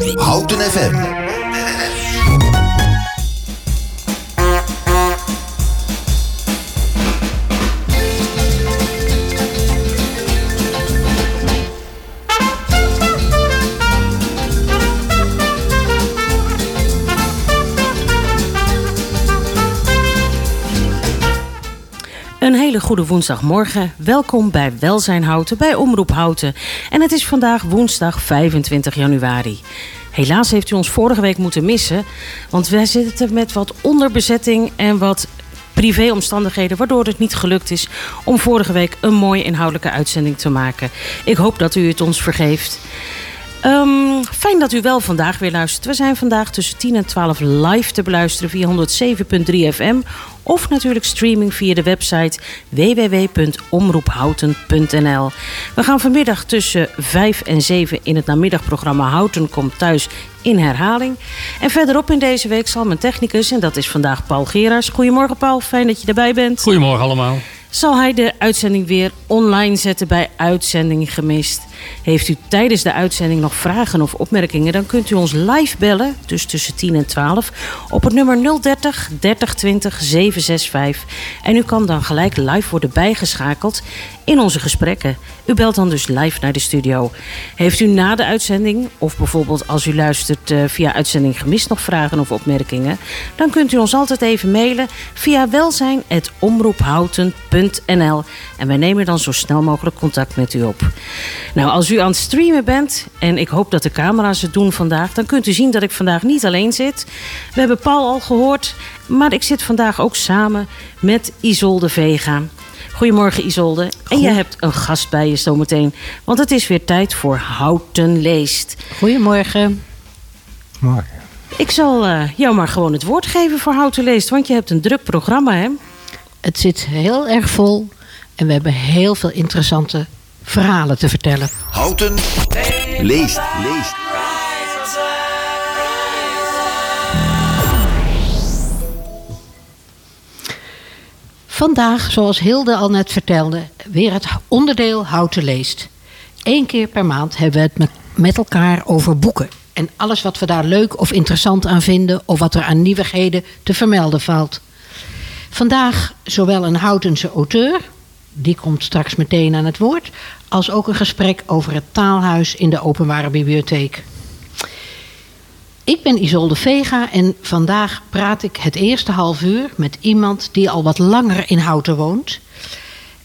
Houten FM. Hele goede woensdagmorgen. Welkom bij Welzijn Houten, bij Omroep Houten. En het is vandaag woensdag 25 januari. Helaas heeft u ons vorige week moeten missen, want wij zitten met wat onderbezetting en wat privéomstandigheden, waardoor het niet gelukt is om vorige week een mooie inhoudelijke uitzending te maken. Ik hoop dat u het ons vergeeft. Ehm, fijn dat u wel vandaag weer luistert. We zijn vandaag tussen 10 en 12 live te beluisteren via 107.3 FM of natuurlijk streaming via de website www.omroephouten.nl. We gaan vanmiddag tussen 5 en 7 in het namiddagprogramma Houten komt thuis in herhaling. En verderop in deze week zal mijn technicus, en dat is vandaag Paul Geraars. Goedemorgen Paul, fijn dat je erbij bent. Goedemorgen allemaal zal hij de uitzending weer online zetten bij Uitzending Gemist. Heeft u tijdens de uitzending nog vragen of opmerkingen, dan kunt u ons live bellen, dus tussen 10 en 12, op het nummer 030 3020 765. En u kan dan gelijk live worden bijgeschakeld in onze gesprekken. U belt dan dus live naar de studio. Heeft u na de uitzending, of bijvoorbeeld als u luistert uh, via uitzending gemist nog vragen of opmerkingen, dan kunt u ons altijd even mailen via welzijn.omroephouten.nl en wij nemen dan zo snel mogelijk contact met u op. Nou, als u aan het streamen bent, en ik hoop dat de camera's het doen vandaag, dan kunt u zien dat ik vandaag niet alleen zit. We hebben Paul al gehoord, maar ik zit vandaag ook samen met Isolde Vega. Goedemorgen Isolde. En je hebt een gast bij je zometeen. Want het is weer tijd voor Houten Leest. Goedemorgen. Morgen. Ik zal uh, jou maar gewoon het woord geven voor Houten Leest. Want je hebt een druk programma, hè? Het zit heel erg vol. En we hebben heel veel interessante verhalen te vertellen. Houten leest, leest. Vandaag, zoals Hilde al net vertelde, weer het onderdeel Houten leest. Eén keer per maand hebben we het met elkaar over boeken. En alles wat we daar leuk of interessant aan vinden, of wat er aan nieuwigheden te vermelden valt. Vandaag zowel een Houtense auteur, die komt straks meteen aan het woord, als ook een gesprek over het taalhuis in de openbare bibliotheek. Ik ben Isolde Vega en vandaag praat ik het eerste half uur met iemand die al wat langer in Houten woont.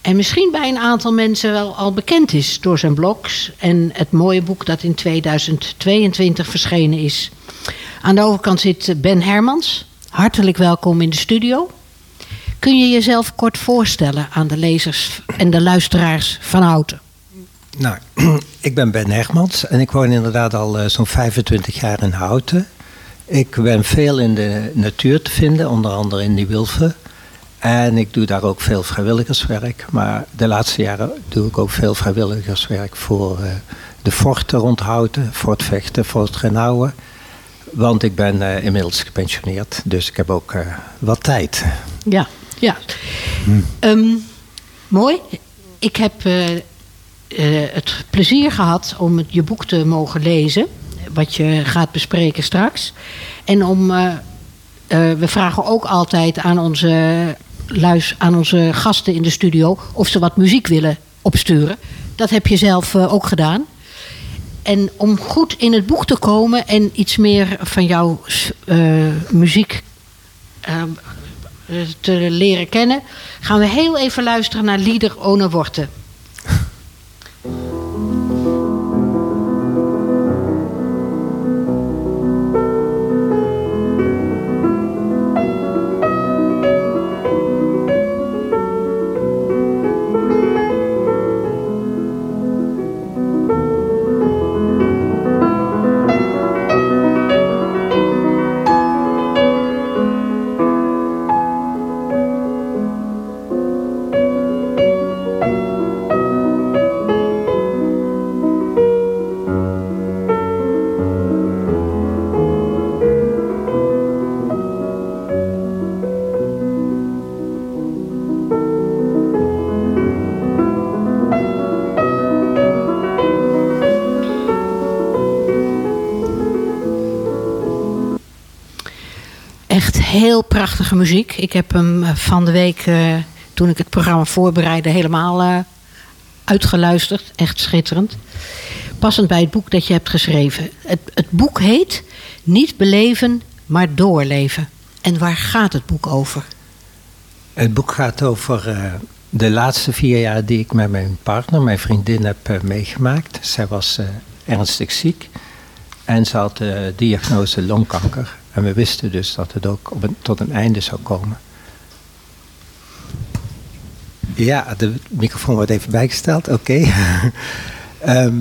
En misschien bij een aantal mensen wel al bekend is door zijn blogs en het mooie boek dat in 2022 verschenen is. Aan de overkant zit Ben Hermans. Hartelijk welkom in de studio. Kun je jezelf kort voorstellen aan de lezers en de luisteraars van Houten? Nou, ik ben Ben Hermans en ik woon inderdaad al uh, zo'n 25 jaar in Houten. Ik ben veel in de natuur te vinden, onder andere in die Wilven. En ik doe daar ook veel vrijwilligerswerk. Maar de laatste jaren doe ik ook veel vrijwilligerswerk voor uh, de forten rond Houten, Fort Vechten, Fort Renauwen. Want ik ben uh, inmiddels gepensioneerd, dus ik heb ook wat tijd. Ja, ja. Hm. Um, mooi. Ik heb het plezier gehad om je boek te mogen lezen. Wat je gaat bespreken straks. En om, uh, we vragen ook altijd aan onze, luis, aan onze gasten in de studio of ze wat muziek willen opsturen. Dat heb je zelf ook gedaan. En om goed in het boek te komen en iets meer van jouw muziek te leren kennen, gaan we heel even luisteren naar Lieder One Worte. Muziek. Ik heb hem eh, van de week, eh, toen ik het programma voorbereidde, helemaal eh, uitgeluisterd. Echt schitterend. Passend bij het boek dat je hebt geschreven. Het, het boek heet Niet beleven, maar doorleven. En waar gaat het boek over? Het boek gaat over de laatste vier jaar die ik met mijn partner, mijn vriendin, heb meegemaakt. Zij was ernstig ziek en ze had de diagnose longkanker. En we wisten dus dat het ook op een, tot een einde zou komen. Ja, de microfoon wordt even bijgesteld, oké. Ehm,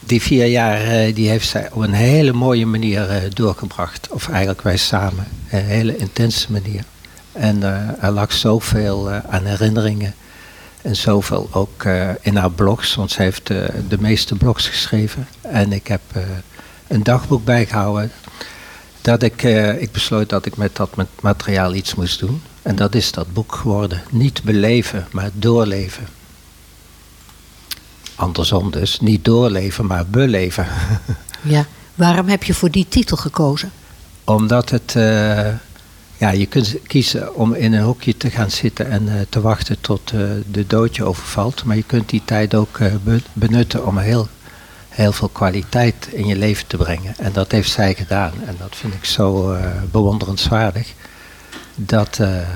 die vier jaar eh, die heeft zij op een hele mooie manier eh, doorgebracht. Of eigenlijk wij samen. Een hele intense manier. En eh, er lag zoveel eh, aan herinneringen. En zoveel ook in haar blogs. Want ze heeft de meeste blogs geschreven. En ik heb een dagboek bijgehouden. Dat ik, eh, ik besloot dat ik met dat met materiaal iets moest doen. En dat is dat boek geworden. Niet beleven, maar doorleven. Andersom dus. Niet doorleven, maar beleven. Ja. Waarom heb je voor die titel gekozen? Omdat het, eh, ja, je kunt kiezen om in een hokje te gaan zitten en eh, te wachten tot de dood je overvalt. Maar je kunt die tijd ook be- benutten om heel, heel veel kwaliteit in je leven te brengen. En dat heeft zij gedaan. En dat vind ik zo eh, bewonderenswaardig. Dat eh,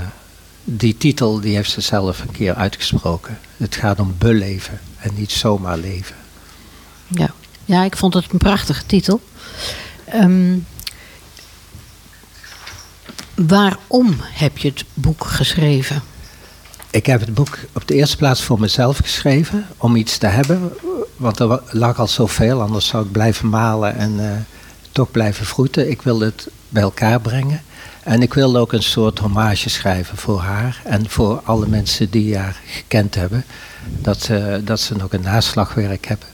die titel, die heeft ze zelf een keer uitgesproken. Het gaat om beleven en niet zomaar leven. Ja. ja, ik vond het een prachtige titel. Ehm, waarom heb je het boek geschreven? Ik heb het boek op de eerste plaats voor mezelf geschreven, om iets te hebben. Want er lag al zoveel, anders zou ik blijven malen en eh, toch blijven vroeten. Ik wilde het bij elkaar brengen. En ik wilde ook een soort hommage schrijven voor haar en voor alle mensen die haar gekend hebben. Dat ze, dat ze nog een naslagwerk hebben.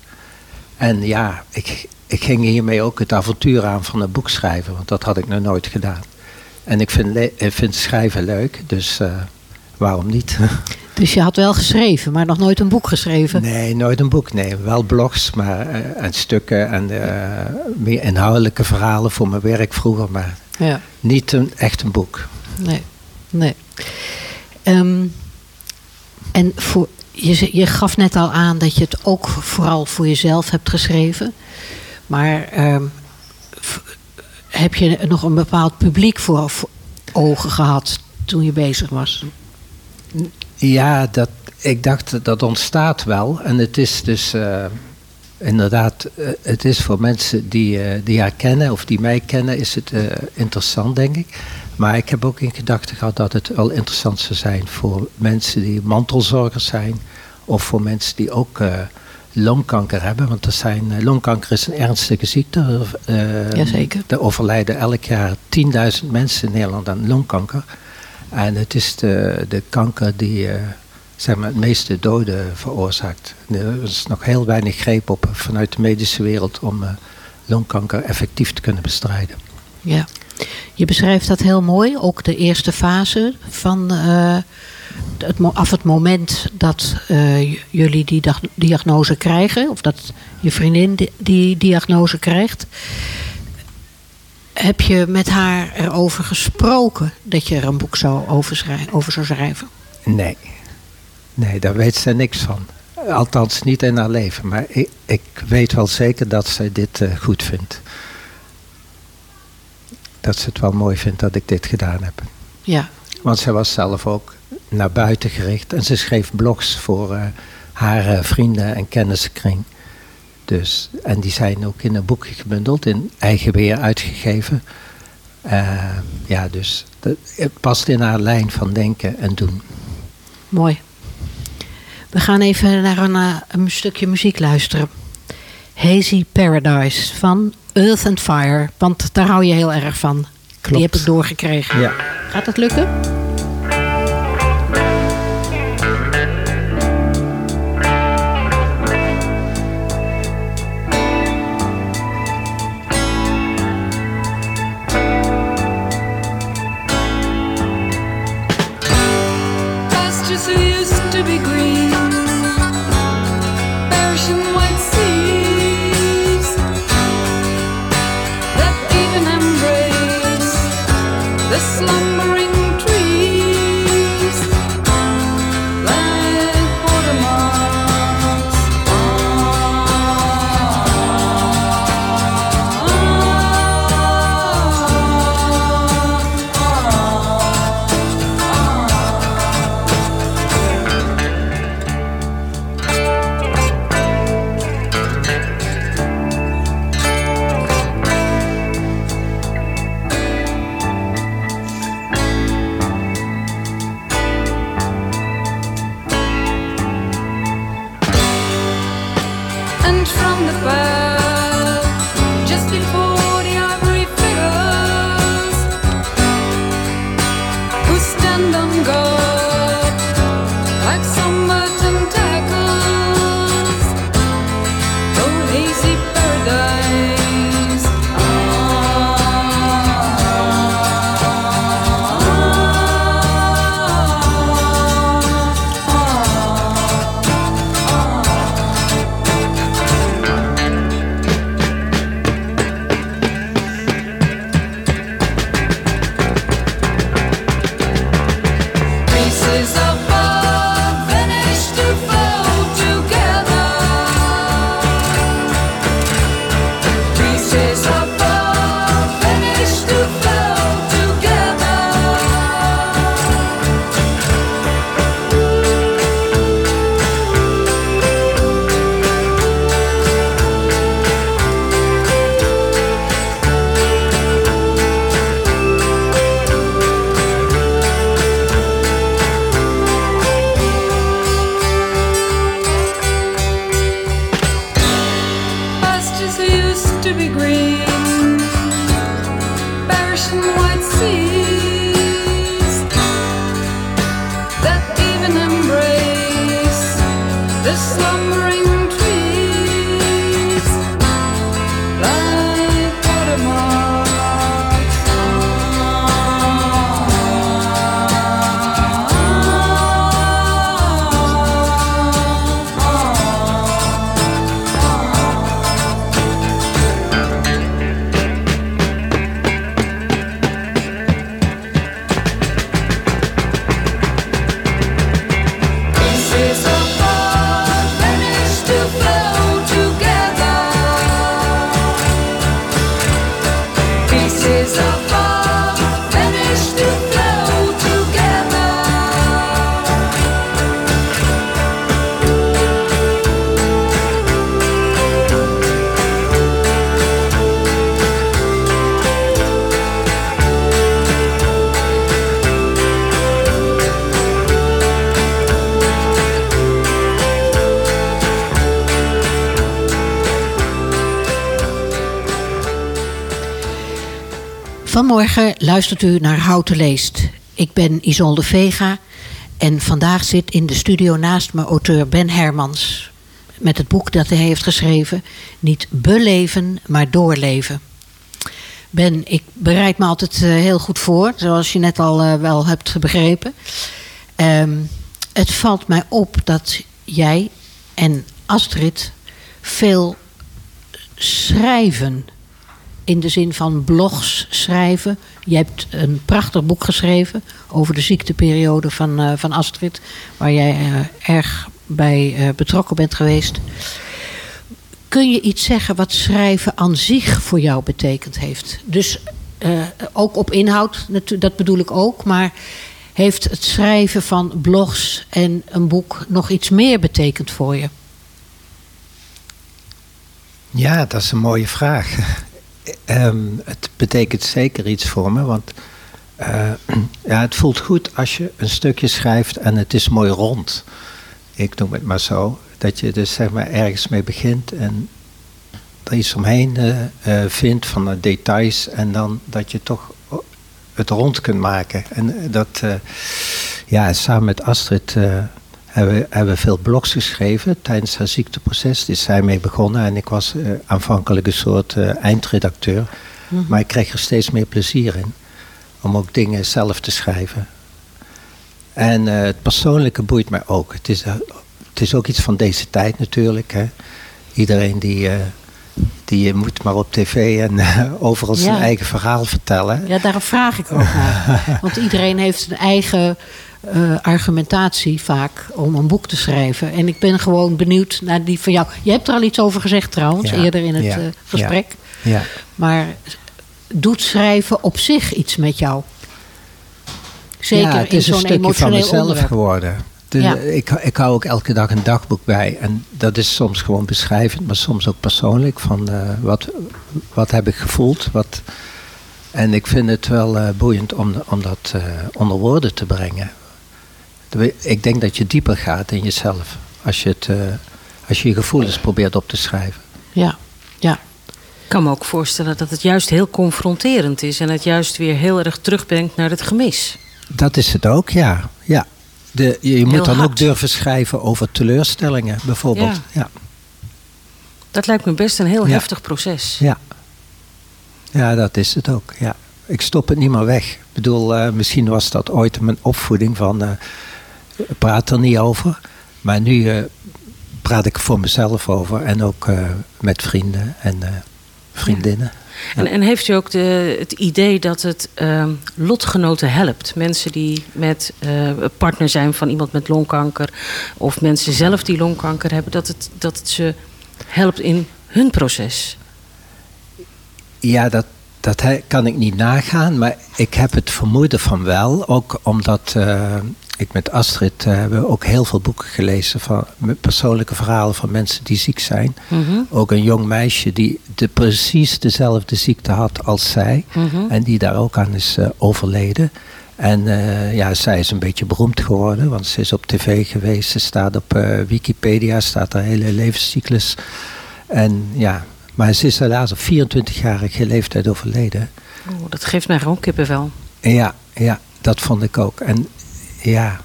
En ja, ik, ik ging hiermee ook het avontuur aan van een boek schrijven, want dat had ik nog nooit gedaan. En ik vind, ik vind schrijven leuk, dus eh, waarom niet? Dus je had wel geschreven, maar nog nooit een boek geschreven. Nee, nooit een boek. Nee, wel blogs maar, eh, en stukken en eh, meer inhoudelijke verhalen voor mijn werk vroeger, maar Ja. niet een, echt een boek. Nee, nee. Ehm, en voor, je, je gaf net al aan dat je het ook vooral voor jezelf hebt geschreven. Maar ehm, heb je nog een bepaald publiek voor ogen gehad toen je bezig was? Ja, dat, ik dacht dat ontstaat wel. En het is dus eh, inderdaad, eh, het is voor mensen die, eh, die haar kennen of die mij kennen, is het interessant, denk ik. Maar ik heb ook in gedachten gehad dat het wel interessant zou zijn voor mensen die mantelzorgers zijn. Of voor mensen die ook longkanker hebben. Want er zijn, longkanker is een ernstige ziekte. Jazeker. Er overlijden elk jaar 10.000 mensen in Nederland aan longkanker. En het is de, de kanker die eh, zeg maar, het meeste doden veroorzaakt. Er is nog heel weinig greep op vanuit de medische wereld om eh, longkanker effectief te kunnen bestrijden. Ja. Je beschrijft dat heel mooi, ook de eerste fase van eh, het, af het moment dat jullie die diagnose krijgen, of dat je vriendin die diagnose krijgt. Heb je met haar erover gesproken dat je er een boek zou over, over zou schrijven? Nee, nee, daar weet ze niks van. Althans niet in haar leven. Maar ik, ik weet wel zeker dat zij dit eh, goed vindt. Dat ze het wel mooi vindt dat ik dit gedaan heb. Ja, Want zij was zelf ook naar buiten gericht. En ze schreef blogs voor eh, haar eh, vrienden en kennissenkring. Dus, en die zijn ook in een boekje gebundeld, in eigen weer uitgegeven. Eh, ja, dus dat, het past in haar lijn van denken en doen. mooi. We gaan even naar een, eh, een stukje muziek luisteren. Hazy Paradise van Earth and Fire. Want daar hou je heel erg van. Die Klopt. heb ik doorgekregen. Ja. Gaat dat lukken? Luistert u naar Houten Leest. Ik ben Isolde Vega en vandaag zit in de studio naast me auteur Ben Hermans. Met het boek dat hij heeft geschreven, niet beleven, maar doorleven. Ben, ik bereid me altijd eh, heel goed voor, zoals je net al eh, wel hebt begrepen. Ehm, het valt mij op dat jij en Astrid veel schrijven. In de zin van blogs schrijven. Je hebt een prachtig boek geschreven over de ziekteperiode van, eh, van Astrid, waar jij eh, erg bij eh, betrokken bent geweest. Kun je iets zeggen wat schrijven aan zich voor jou betekend heeft? Dus ook op inhoud, dat bedoel ik ook, maar heeft het schrijven van blogs en een boek nog iets meer betekend voor je? Ja, dat is een mooie vraag. Ehm, het betekent zeker iets voor me, want eh, ja, het voelt goed als je een stukje schrijft en het is mooi rond. Ik noem het maar zo. Dat je dus zeg maar ergens mee begint en er iets omheen eh, eh, vindt van de details en dan dat je toch het rond kunt maken. En dat, ja, samen met Astrid hebben, we- hebben veel blogs geschreven tijdens haar ziekteproces. Daar is zij mee begonnen en ik was eh, aanvankelijk een soort eh, eindredacteur. Maar ik kreeg er steeds meer plezier in om ook dingen zelf te schrijven. En eh, het persoonlijke boeit mij ook. Het is, het is ook iets van deze tijd natuurlijk. Hè. Iedereen die, die moet maar op tv en overal zijn Ja. eigen verhaal vertellen. Ja, daarom vraag ik ook naar. Want iedereen heeft zijn eigen eh, argumentatie vaak om een boek te schrijven. En ik ben gewoon benieuwd naar die van jou. Je hebt er al iets over gezegd trouwens, Ja, eerder in het ja, eh, gesprek. Ja. Maar doet schrijven op zich iets met jou? Zeker het in is een stukje van mezelf onderwerp. geworden. Dus ik, ik hou ook elke dag een dagboek bij. En dat is soms gewoon beschrijvend, maar soms ook persoonlijk. Van eh, wat, wat heb ik gevoeld? Wat, en ik vind het wel boeiend om, om dat onder woorden te brengen. Ik denk dat je dieper gaat in jezelf. Als je, het, eh, als je je gevoelens probeert op te schrijven. Ja, ja. Ik kan me ook voorstellen dat het juist heel confronterend is en het juist weer heel erg terugbrengt naar het gemis. Dat is het ook, ja. ja. De, je je moet dan ook durven schrijven over teleurstellingen, bijvoorbeeld. Ja. ja. Dat lijkt me best een heel Ja. heftig proces. Ja. Ja, dat is het ook. Ja. Ik stop het niet meer weg. Ik bedoel, eh, misschien was dat ooit mijn opvoeding van eh, praat er niet over. Maar nu eh, praat ik er voor mezelf over en ook eh, met vrienden en eh, vriendinnen. En, en heeft u ook de, het idee dat het ehm, lotgenoten helpt? Mensen die met partner zijn van iemand met longkanker, of mensen zelf die longkanker hebben, dat het, dat het ze helpt in hun proces. Ja, dat, dat kan ik niet nagaan, maar ik heb het vermoeden van wel. Ook omdat ik met Astrid eh, hebben ook heel veel boeken gelezen van persoonlijke verhalen van mensen die ziek zijn. Mhm. Ook een jong meisje die de, precies dezelfde ziekte had als zij. Mhm. En die daar ook aan is eh, overleden. En eh, ja, zij is een beetje beroemd geworden, want ze is op tv geweest. Ze staat op Wikipedia, staat haar hele levenscyclus. En ja, maar ze is helaas op 24-jarige leeftijd overleden. Oeh, dat geeft mij gewoon kippenvel. En ja, ja, dat vond ik ook. En ja,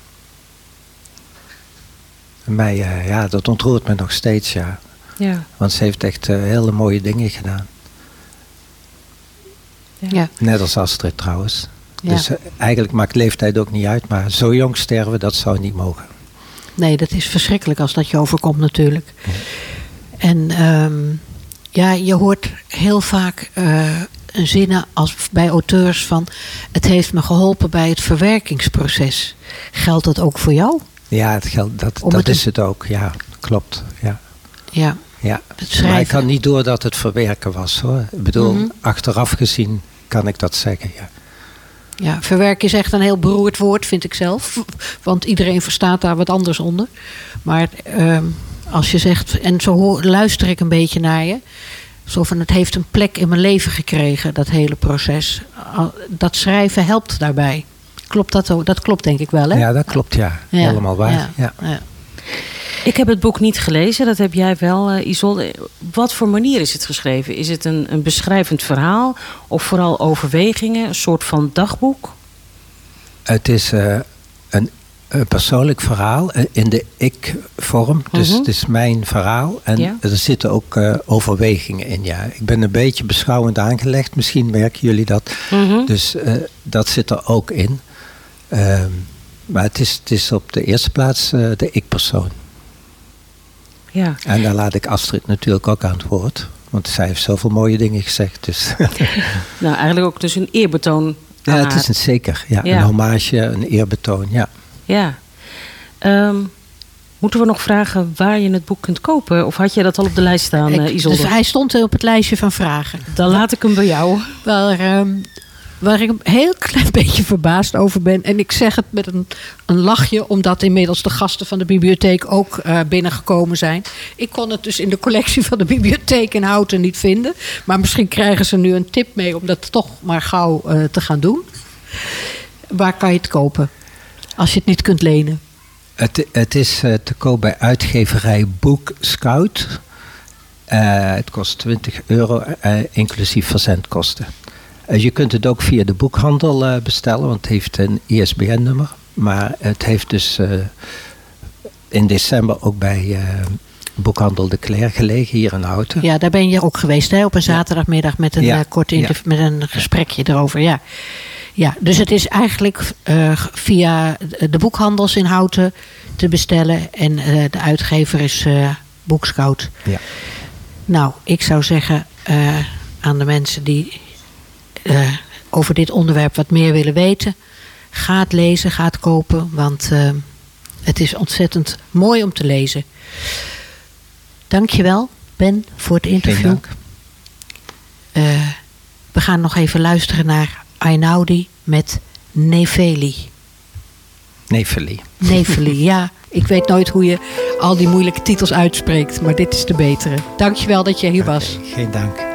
mij, eh, ja, dat ontroert me nog steeds, ja. Ja. Want ze heeft echt eh, hele mooie dingen gedaan. Ja. Net als Astrid trouwens. Ja. Dus eh, eigenlijk maakt leeftijd ook niet uit. Maar zo jong sterven, dat zou niet mogen. Nee, dat is verschrikkelijk als dat je overkomt natuurlijk. En ehm, ja, je hoort heel vaak eh, zinnen als bij auteurs van... het heeft me geholpen bij het verwerkingsproces. Geldt dat ook voor jou? Ja, het geldt, dat, Om dat het is het ook. Ja, klopt. Ja, Ja, ja. het Maar ik had niet door dat het verwerken was hoor. Ik bedoel, Mhm. achteraf gezien kan ik dat zeggen. Ja. Ja, verwerken is echt een heel beroerd woord, vind ik zelf. Want iedereen verstaat daar wat anders onder. Maar ehm, als je zegt, en zo luister ik een beetje naar je. Zo van, het heeft een plek in mijn leven gekregen, dat hele proces. Dat schrijven helpt daarbij. Klopt dat ook? Dat klopt denk ik wel, hè? ja, dat klopt ja. Ja, Helemaal waar. ja, Ja. ja. Ik heb het boek niet gelezen, dat heb jij wel, eh, Isolde. Wat voor manier is het geschreven? Is het een, een beschrijvend verhaal of vooral overwegingen, een soort van dagboek? Het is eh, een persoonlijk verhaal eh, in de ik-vorm. Dus Mhm. het is mijn verhaal. En Ja. er zitten ook eh, overwegingen in. Ja. Ik ben een beetje beschouwend aangelegd. Misschien merken jullie dat. Mhm. Dus eh, dat zit er ook in. Ehm, maar het is, het is op de eerste plaats eh, de ik-persoon. Ja. En daar laat ik Astrid natuurlijk ook aan het woord. Want zij heeft zoveel mooie dingen gezegd. Dus Nou, eigenlijk ook dus een eerbetoon ja, het is een zeker. Ja, Ja. Een hommage, een eerbetoon. Ja. Ja. Ehm, moeten we nog vragen waar je het boek kunt kopen? Of had jij dat al op de lijst staan, Ik- eh, Isolde? dus hij stond op het lijstje van vragen. Dan laat ik hem bij jou. Waar, ehm, waar ik een heel klein beetje verbaasd over ben. En ik zeg het met een, een lachje, omdat inmiddels de gasten van de bibliotheek ook eh, binnengekomen zijn. Ik kon het dus in de collectie van de bibliotheek in Houten niet vinden. Maar misschien krijgen ze nu een tip mee om dat toch maar gauw eh, te gaan doen. Waar kan je het kopen? Als je het niet kunt lenen. Het, het is eh, te koop bij uitgeverij Boek Scout. Eh, het kost 20 euro, eh, inclusief verzendkosten. Eh, je kunt het ook via de boekhandel bestellen, want het heeft een ISBN-nummer. Maar het heeft dus in december ook bij boekhandel De Claire gelegen, hier in Houten. Ja, daar ben je ook geweest hè, op een zaterdagmiddag met een Ja. kort met een gesprekje erover. Ja. Ja, dus het is eigenlijk eh, via de boekhandels in Houten te bestellen. En eh, de uitgever is Boekscout. Ja. Nou, ik zou zeggen aan de mensen die over dit onderwerp wat meer willen weten. Ga het lezen, ga het kopen, want het is ontzettend mooi om te lezen. Dankjewel, Ben, voor het interview. we gaan nog even luisteren naar Einaudi met Neveli. Neveli. Neveli, ja. Ik weet nooit hoe je al die moeilijke titels uitspreekt, maar dit is de betere. Dankjewel dat je hier was. Geen dank.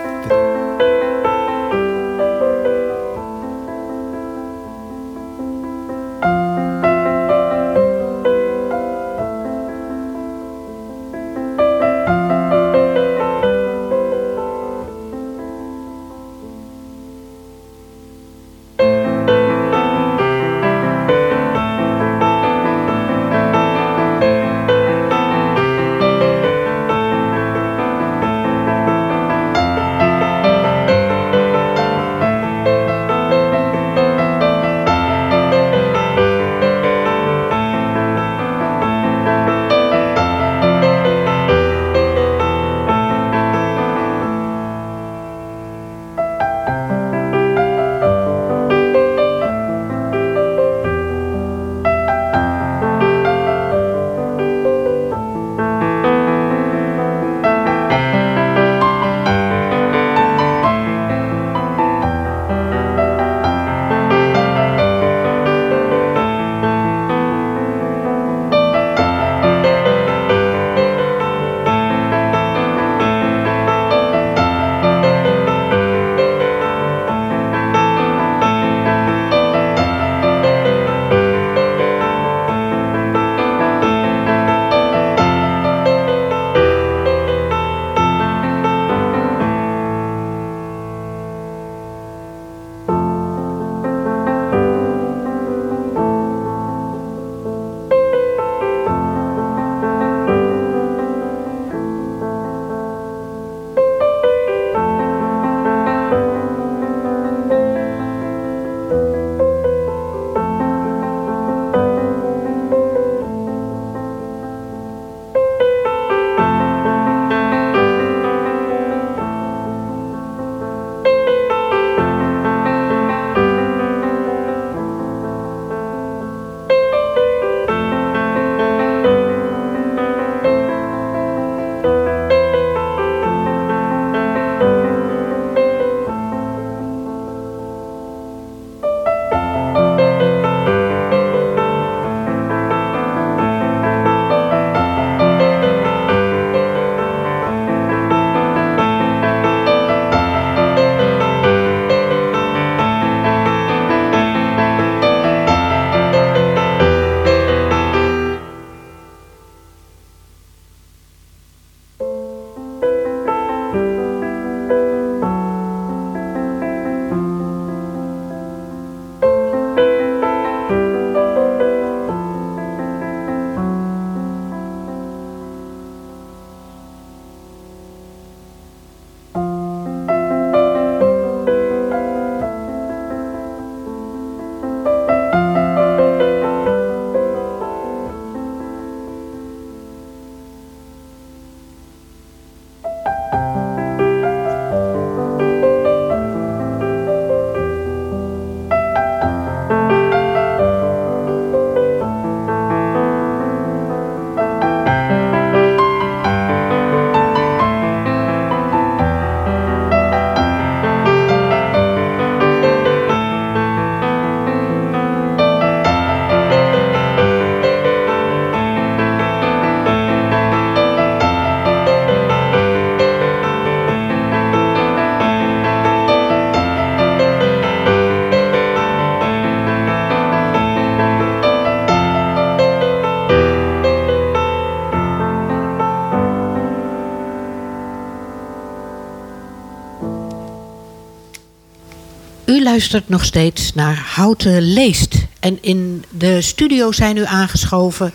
Luistert nog steeds naar Houten Leest. En in de studio zijn nu aangeschoven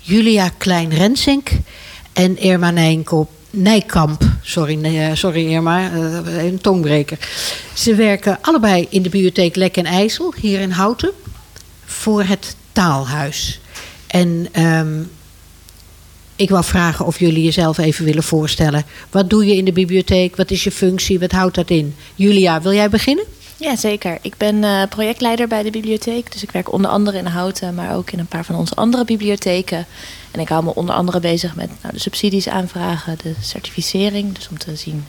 Julia Klein-Rensink en Irma. Nijkamp, sorry, eh, sorry Irma, eh, een tongbreker. Ze werken allebei in de bibliotheek Lek en IJssel, hier in Houten, voor het Taalhuis. En ehm, ik wou vragen of jullie jezelf even willen voorstellen. Wat doe je in de bibliotheek? Wat is je functie? Wat houdt dat in? Julia, wil jij beginnen? Ja, zeker. Ik ben eh, projectleider bij de bibliotheek. Dus ik werk onder andere in Houten, maar ook in een paar van onze andere bibliotheken. En ik hou me onder andere bezig met nou, de subsidies aanvragen, de certificering. Dus om te zien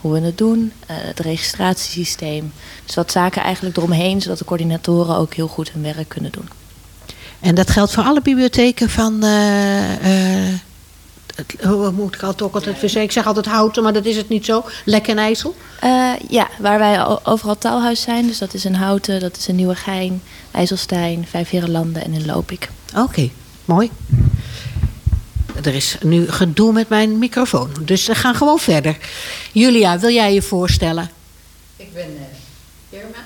hoe we het doen, eh, het registratiesysteem. Dus wat zaken eigenlijk eromheen, zodat de coördinatoren ook heel goed hun werk kunnen doen. En dat geldt voor alle bibliotheken van. eh, het- hoe moet ik altijd ook altijd verzekeren? Ik zeg altijd houten, maar dat is het niet zo. Lek en IJssel. Eh, ja, waar wij overal taalhuis zijn. Dus dat is in Houten, dat is in Nieuwegein, IJsselstein, Vijfherenlanden en in Lopik. Oké, mooi. Er is nu gedoe met mijn microfoon, dus we gaan gewoon verder. Julia, wil jij je voorstellen? Ik ben eh, Irma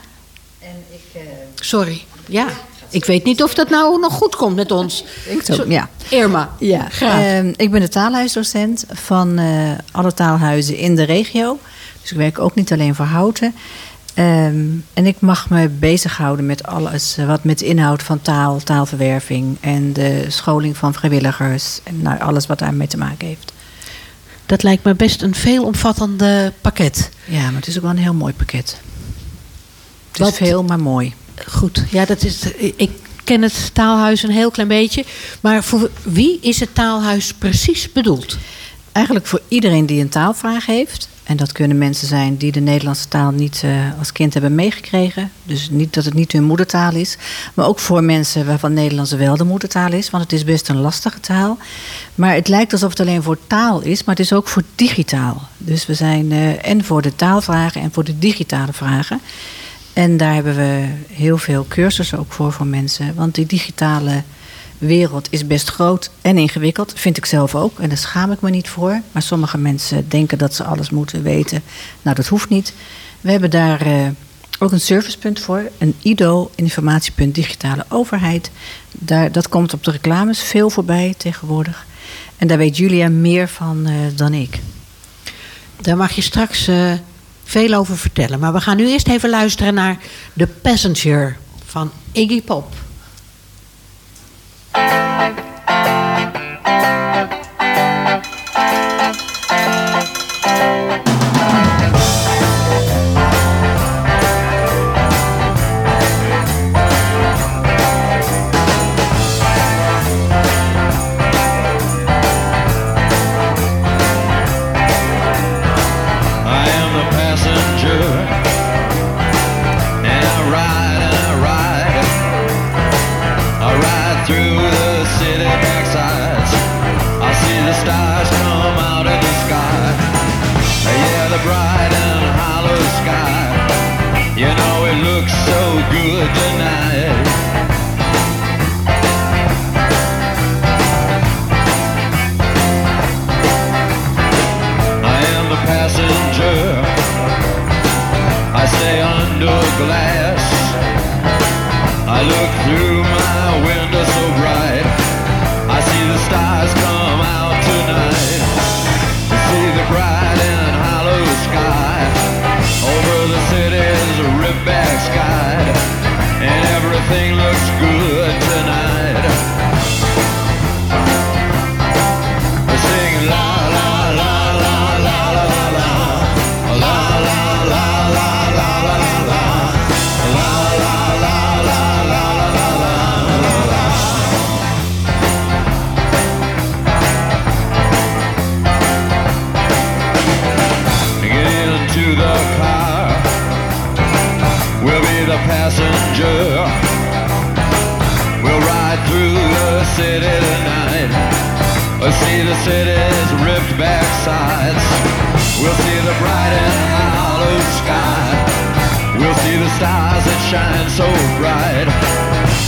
en ik... eh, Sorry. Ja, ik weet niet of dat nou nog goed komt met ons. Ik zo, ja. Irma, Ja, graag. ehm, ik ben de taalhuisdocent van eh, alle taalhuizen in de regio. Dus ik werk ook niet alleen voor Houten. Ehm, en ik mag me bezighouden met alles eh, wat met de inhoud van taal, taalverwerving en de scholing van vrijwilligers. En nou, alles wat daarmee te maken heeft. dat lijkt me best een veelomvattende pakket. Ja, maar het is ook wel een heel mooi pakket. Het Wat- is veel, maar mooi. Goed, ja, dat is, ik ken het taalhuis een heel klein beetje. Maar voor wie is het taalhuis precies bedoeld? Eigenlijk voor iedereen die een taalvraag heeft. En dat kunnen mensen zijn die de Nederlandse taal niet eh, als kind hebben meegekregen. Dus niet dat het niet hun moedertaal is. Maar ook voor mensen waarvan Nederlands wel de moedertaal is. Want het is best een lastige taal. Maar het lijkt alsof het alleen voor taal is, maar het is ook voor digitaal. Dus we zijn eh, en voor de taalvragen en voor de digitale vragen. En daar hebben we heel veel cursussen ook voor voor mensen. Want die digitale wereld is best groot en ingewikkeld. Vind ik zelf ook. En daar schaam ik me niet voor. Maar sommige mensen denken dat ze alles moeten weten. Nou, dat hoeft niet. We hebben daar eh, ook een servicepunt voor. Een IDO, informatiepunt digitale overheid. Daar, dat komt op de reclames veel voorbij tegenwoordig. En daar weet Julia meer van eh, dan ik. Daar mag je straks eh, veel over vertellen. Maar we gaan nu eerst even luisteren naar The Passenger van Iggy Pop.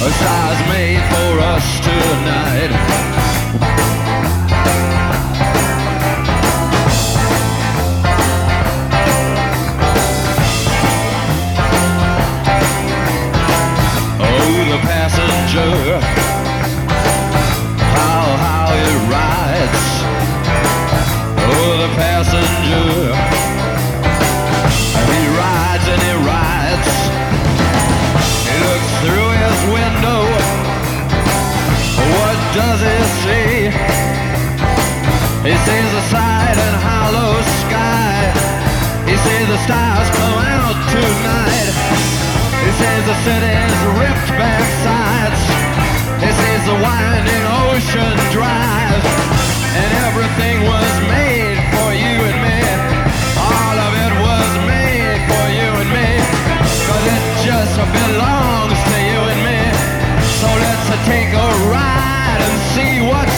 a size. He sees the side and hollow sky. He sees the stars come out tonight. He sees the city's ripped back sides. He sees the winding ocean drive. And everything was made for you and me. All of it was made for you and me. Cause it just belongs to you and me. So let's take a ride and see what's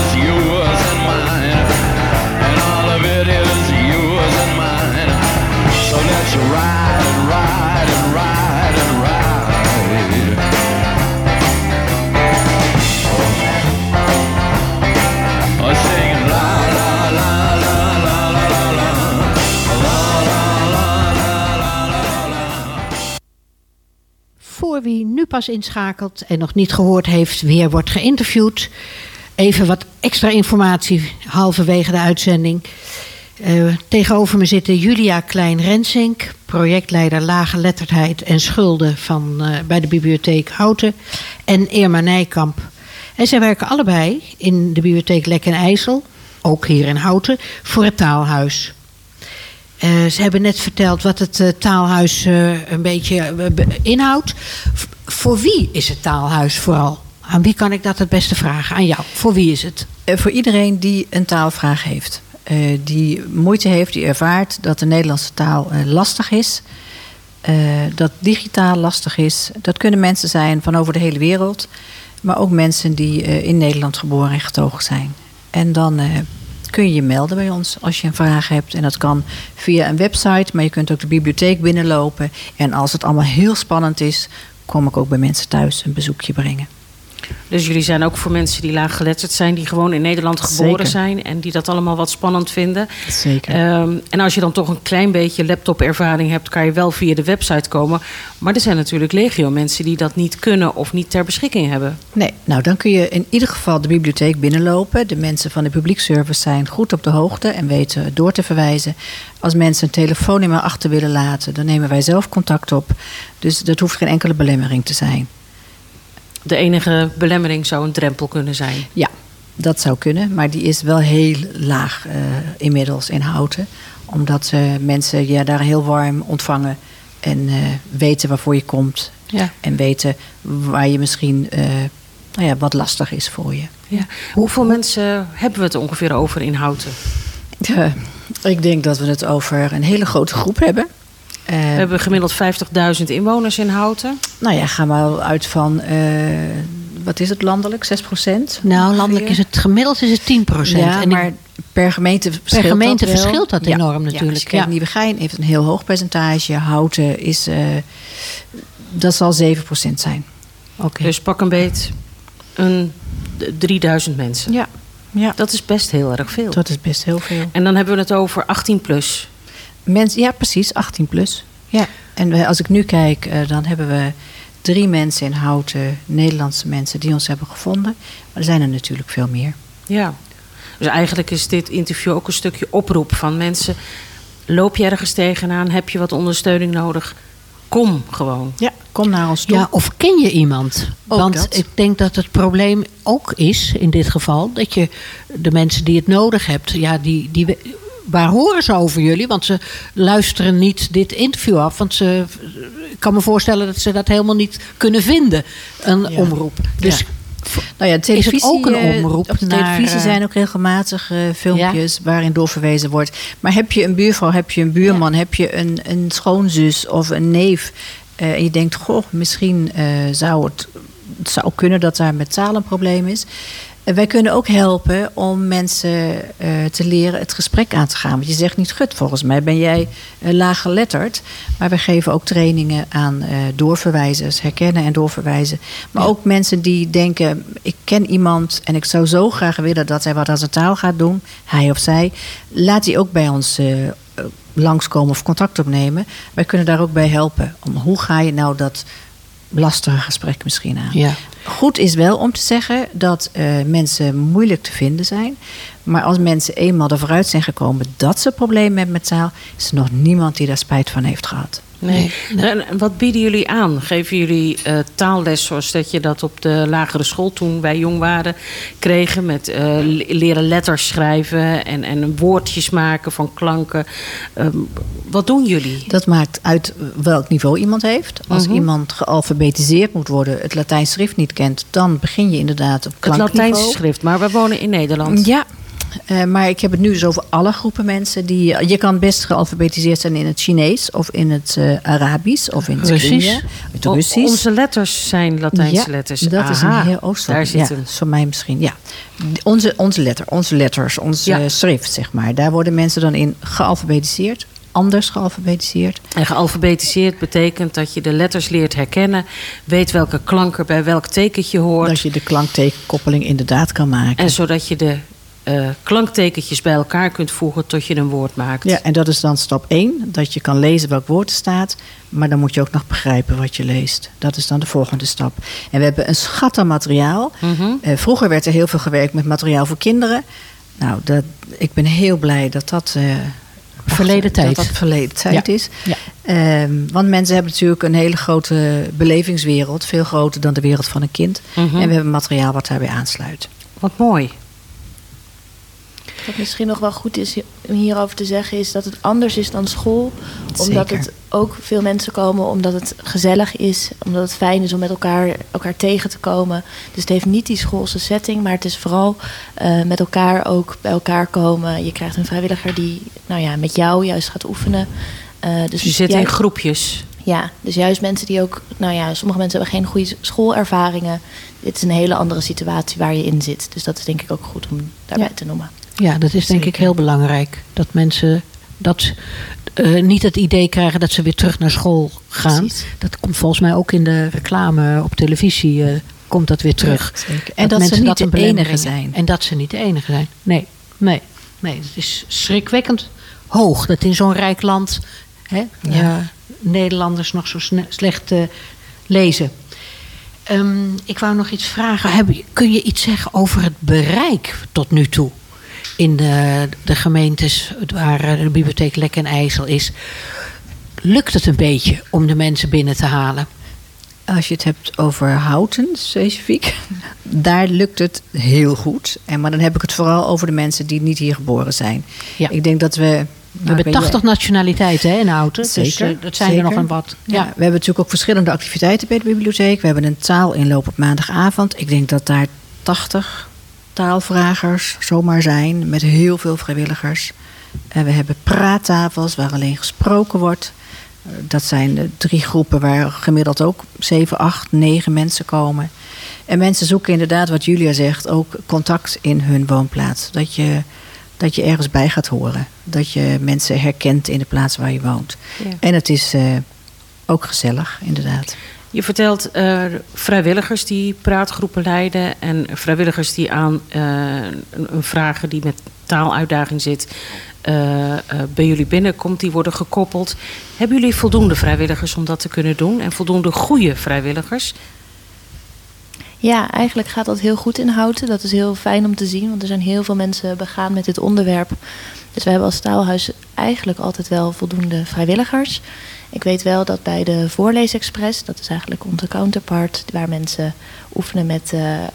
wie nu pas inschakelt en nog niet gehoord heeft, weer wordt geïnterviewd. Even wat extra informatie halverwege de uitzending. Eh, tegenover me zitten Julia Klein-Rensink, projectleider Lage Letterdheid en Schulden van, eh, bij de bibliotheek Houten. En Irma Nijkamp. En zij werken allebei in de bibliotheek Lek en IJssel, ook hier in Houten, voor het taalhuis. Eh, ze hebben net verteld wat het taalhuis een beetje be- inhoudt. Voor wie is het taalhuis vooral? Aan wie kan ik dat het beste vragen? Aan jou. Voor wie is het? Voor iedereen die een taalvraag heeft. Eh, die moeite heeft, die ervaart dat de Nederlandse taal eh, lastig is. eh, dat digitaal lastig is. Dat kunnen mensen zijn van over de hele wereld. Maar ook mensen die in Nederland geboren en getogen zijn. En dan kun je je melden bij ons als je een vraag hebt. En dat kan via een website, maar je kunt ook de bibliotheek binnenlopen. En als het allemaal heel spannend is, kom ik ook bij mensen thuis een bezoekje brengen. Dus jullie zijn ook voor mensen die laaggeletterd zijn, die gewoon in Nederland geboren Zeker. zijn en die dat allemaal wat spannend vinden. Zeker. Ehm, en als je dan toch een klein beetje laptop-ervaring hebt, kan je wel via de website komen. Maar er zijn natuurlijk legio mensen die dat niet kunnen of niet ter beschikking hebben. Nee, nou dan kun je in ieder geval de bibliotheek binnenlopen. De mensen van de publiekservice zijn goed op de hoogte en weten door te verwijzen. Als mensen een telefoonnummer achter willen laten, dan nemen wij zelf contact op. Dus dat hoeft geen enkele belemmering te zijn. De enige belemmering zou een drempel kunnen zijn. Ja, dat zou kunnen, maar die is wel heel laag eh, inmiddels in Houten. Omdat eh, mensen je daar heel warm ontvangen en eh, weten waarvoor je komt. Ja. En weten waar je misschien nou ja, wat lastig is voor je. Ja. Hoeveel mensen hebben we het ongeveer over in Houten? Ja, ik denk dat we het over een hele grote groep hebben. Eh, We hebben gemiddeld 50.000 inwoners in Houten. Nou ja, ga maar uit van, eh, wat is het landelijk, 6 procent? Nou, landelijk is het gemiddeld is het 10% Ja, en maar per gemeente verschilt gemeente dat wel. verschilt dat Ja. enorm Ja, natuurlijk, ja. Nieuwegein heeft een heel hoog percentage. Houten is, eh, dat zal 7 procent zijn. Oké. Dus pak een beet een d- 3000 mensen. Ja, ja. Dat is best heel erg veel. dat is best heel veel. En dan hebben we het over 18 plus. Mensen, ja, precies, 18 plus. Ja. En als ik nu kijk, eh, dan hebben we drie mensen in Houten, Nederlandse mensen, die ons hebben gevonden. Maar er zijn er natuurlijk veel meer. Ja. Dus eigenlijk is dit interview ook een stukje oproep van mensen. Loop je ergens tegenaan? Heb je wat ondersteuning nodig? Kom gewoon. Ja, kom naar ons toe. Ja, of ken je iemand? Ook Want dat. ik denk dat het probleem ook is, in dit geval, dat je de mensen die het nodig hebt, ja, die, die, waar horen ze over jullie? Want ze luisteren niet dit interview af. Want ze, ik kan me voorstellen dat ze dat helemaal niet kunnen vinden, een Ja. omroep. Dus Ja. Nou ja, televisie, Is het ook een eh, omroep Op de naar, televisie eh, zijn ook regelmatig eh, filmpjes waarin doorverwezen wordt. Maar heb je een buurvrouw, heb je een buurman, heb je een, een schoonzus of een neef. en je denkt, goh, misschien zou het, het zou kunnen dat daar met taal een probleem is. Eh, wij kunnen ook helpen om mensen eh, te leren het gesprek aan te gaan. Want je zegt niet, gut, volgens mij ben jij uh, laaggeletterd. Maar we geven ook trainingen aan eh, doorverwijzers, herkennen en doorverwijzen. Maar ook mensen die denken, ik ken iemand en ik zou zo graag willen dat hij wat aan zijn taal gaat doen, hij of zij. Laat die ook bij ons eh, eh, langskomen of contact opnemen. Wij kunnen daar ook bij helpen. Om hoe ga je nou dat lastige gesprek misschien aan? ja. Goed is wel om te zeggen dat eh, mensen moeilijk te vinden zijn. Maar als mensen eenmaal er vooruit zijn gekomen dat ze problemen hebben met taal, is er nog niemand die daar spijt van heeft gehad. Nee. En en wat bieden jullie aan? Geven jullie eh, taalles zoals dat je dat op de lagere school toen wij jong waren kregen? Met eh, le- leren letters schrijven en, en woordjes maken van klanken. Ehm, wat doen jullie? Dat maakt uit welk niveau iemand heeft. Als Mhm. iemand gealfabetiseerd moet worden, het Latijns schrift niet kent, dan begin je inderdaad op Het klankniveau. Latijnse schrift, maar we wonen in Nederland. Ja, eh, maar ik heb het nu dus over alle groepen mensen. Die, je kan best gealfabetiseerd zijn in het Chinees of in het eh, Arabisch of in het Russisch. Het. Onze letters zijn Latijnse ja, letters. Dat is Aha, een heel oost. Daar zit ja, is voor mij misschien. Ja. Onze, onze letter, onze letters, onze Ja. eh, schrift, zeg maar. Daar worden mensen dan in gealfabetiseerd. Anders gealfabetiseerd. En gealfabetiseerd betekent dat je de letters leert herkennen, weet welke klank er bij welk tekentje hoort. Dat je de klanktekenkoppeling inderdaad kan maken. En zodat je de eh, klanktekentjes bij elkaar kunt voegen tot je een woord maakt. Ja, en dat is dan stap 1. Dat je kan lezen welk woord er staat. Maar dan moet je ook nog begrijpen wat je leest. Dat is dan de volgende stap. En we hebben een schat aan materiaal. Mhm. Eh, vroeger werd er heel veel gewerkt met materiaal voor kinderen. Nou, dat, ik ben heel blij dat dat... eh, Verleden tijd. Dat dat verleden tijd Ja. is. Ja. Ehm, want mensen hebben natuurlijk een hele grote belevingswereld. Veel groter dan de wereld van een kind. Mhm. En we hebben materiaal wat daarbij aansluit. Wat mooi. Wat misschien nog wel goed is om hierover te zeggen, is dat het anders is dan school. Omdat Zeker. het ook veel mensen komen, omdat het gezellig is, omdat het fijn is om met elkaar, elkaar tegen te komen. Dus het heeft niet die schoolse setting, maar het is vooral eh, met elkaar ook bij elkaar komen. Je krijgt een vrijwilliger die nou ja, met jou juist gaat oefenen. Eh, dus je zit in groepjes. Ja, dus juist mensen die ook, nou ja, sommige mensen hebben geen goede schoolervaringen. Dit is een hele andere situatie waar je in zit. Dus dat is denk ik ook goed om daarbij Ja. te noemen. Ja, dat is denk ik heel belangrijk. Dat mensen dat, eh, niet het idee krijgen dat ze weer terug naar school gaan. Precies. Dat komt volgens mij ook in de reclame op televisie. eh, komt dat weer terug. Ja. En dat ze niet de enige zijn. En dat ze niet de enige zijn. Nee, nee, nee. Het is schrikwekkend hoog dat in zo'n rijk land hè, Ja. eh, Nederlanders nog zo slecht lezen. Ehm, ik wou nog iets vragen. Heb, kun je iets zeggen over het bereik tot nu toe? In de, de gemeentes waar eh, de bibliotheek Lek en IJssel is. Lukt het een beetje om de mensen binnen te halen? Als je het hebt over houten specifiek, daar lukt het heel goed. En, maar dan heb ik het vooral over de mensen die niet hier geboren zijn. Ja. Ik denk dat we. nou, We hebben 80 nationaliteiten hè, in Houten. Dus Zeker, eh, dat zijn er nog een wat. Ja. Ja. we hebben natuurlijk ook verschillende activiteiten bij de bibliotheek. We hebben een taalinloop op maandagavond. Ik denk dat daar 80 taalvragers zomaar zijn, met heel veel vrijwilligers. En we hebben praattafels waar alleen gesproken wordt. Dat zijn de drie groepen waar gemiddeld ook 7, 8, 9 mensen komen. En mensen zoeken inderdaad, wat Julia zegt, ook contact in hun woonplaats. Dat je, dat je ergens bij gaat horen. Dat je mensen herkent in de plaats waar je woont. Ja. En het is eh, ook gezellig, inderdaad. Je vertelt eh, vrijwilligers die praatgroepen leiden en vrijwilligers die aan eh, een, vragen die met taaluitdaging zit eh, bij jullie binnenkomt, die worden gekoppeld. Hebben jullie voldoende vrijwilligers om dat te kunnen doen en voldoende goede vrijwilligers? Ja, eigenlijk gaat dat heel goed in Houten. Dat is heel fijn om te zien, want er zijn heel veel mensen begaan met dit onderwerp. Dus we hebben als taalhuis eigenlijk altijd wel voldoende vrijwilligers. Ik weet wel dat bij de Voorleesexpress, dat is eigenlijk onze counterpart, waar mensen oefenen met eh, eh,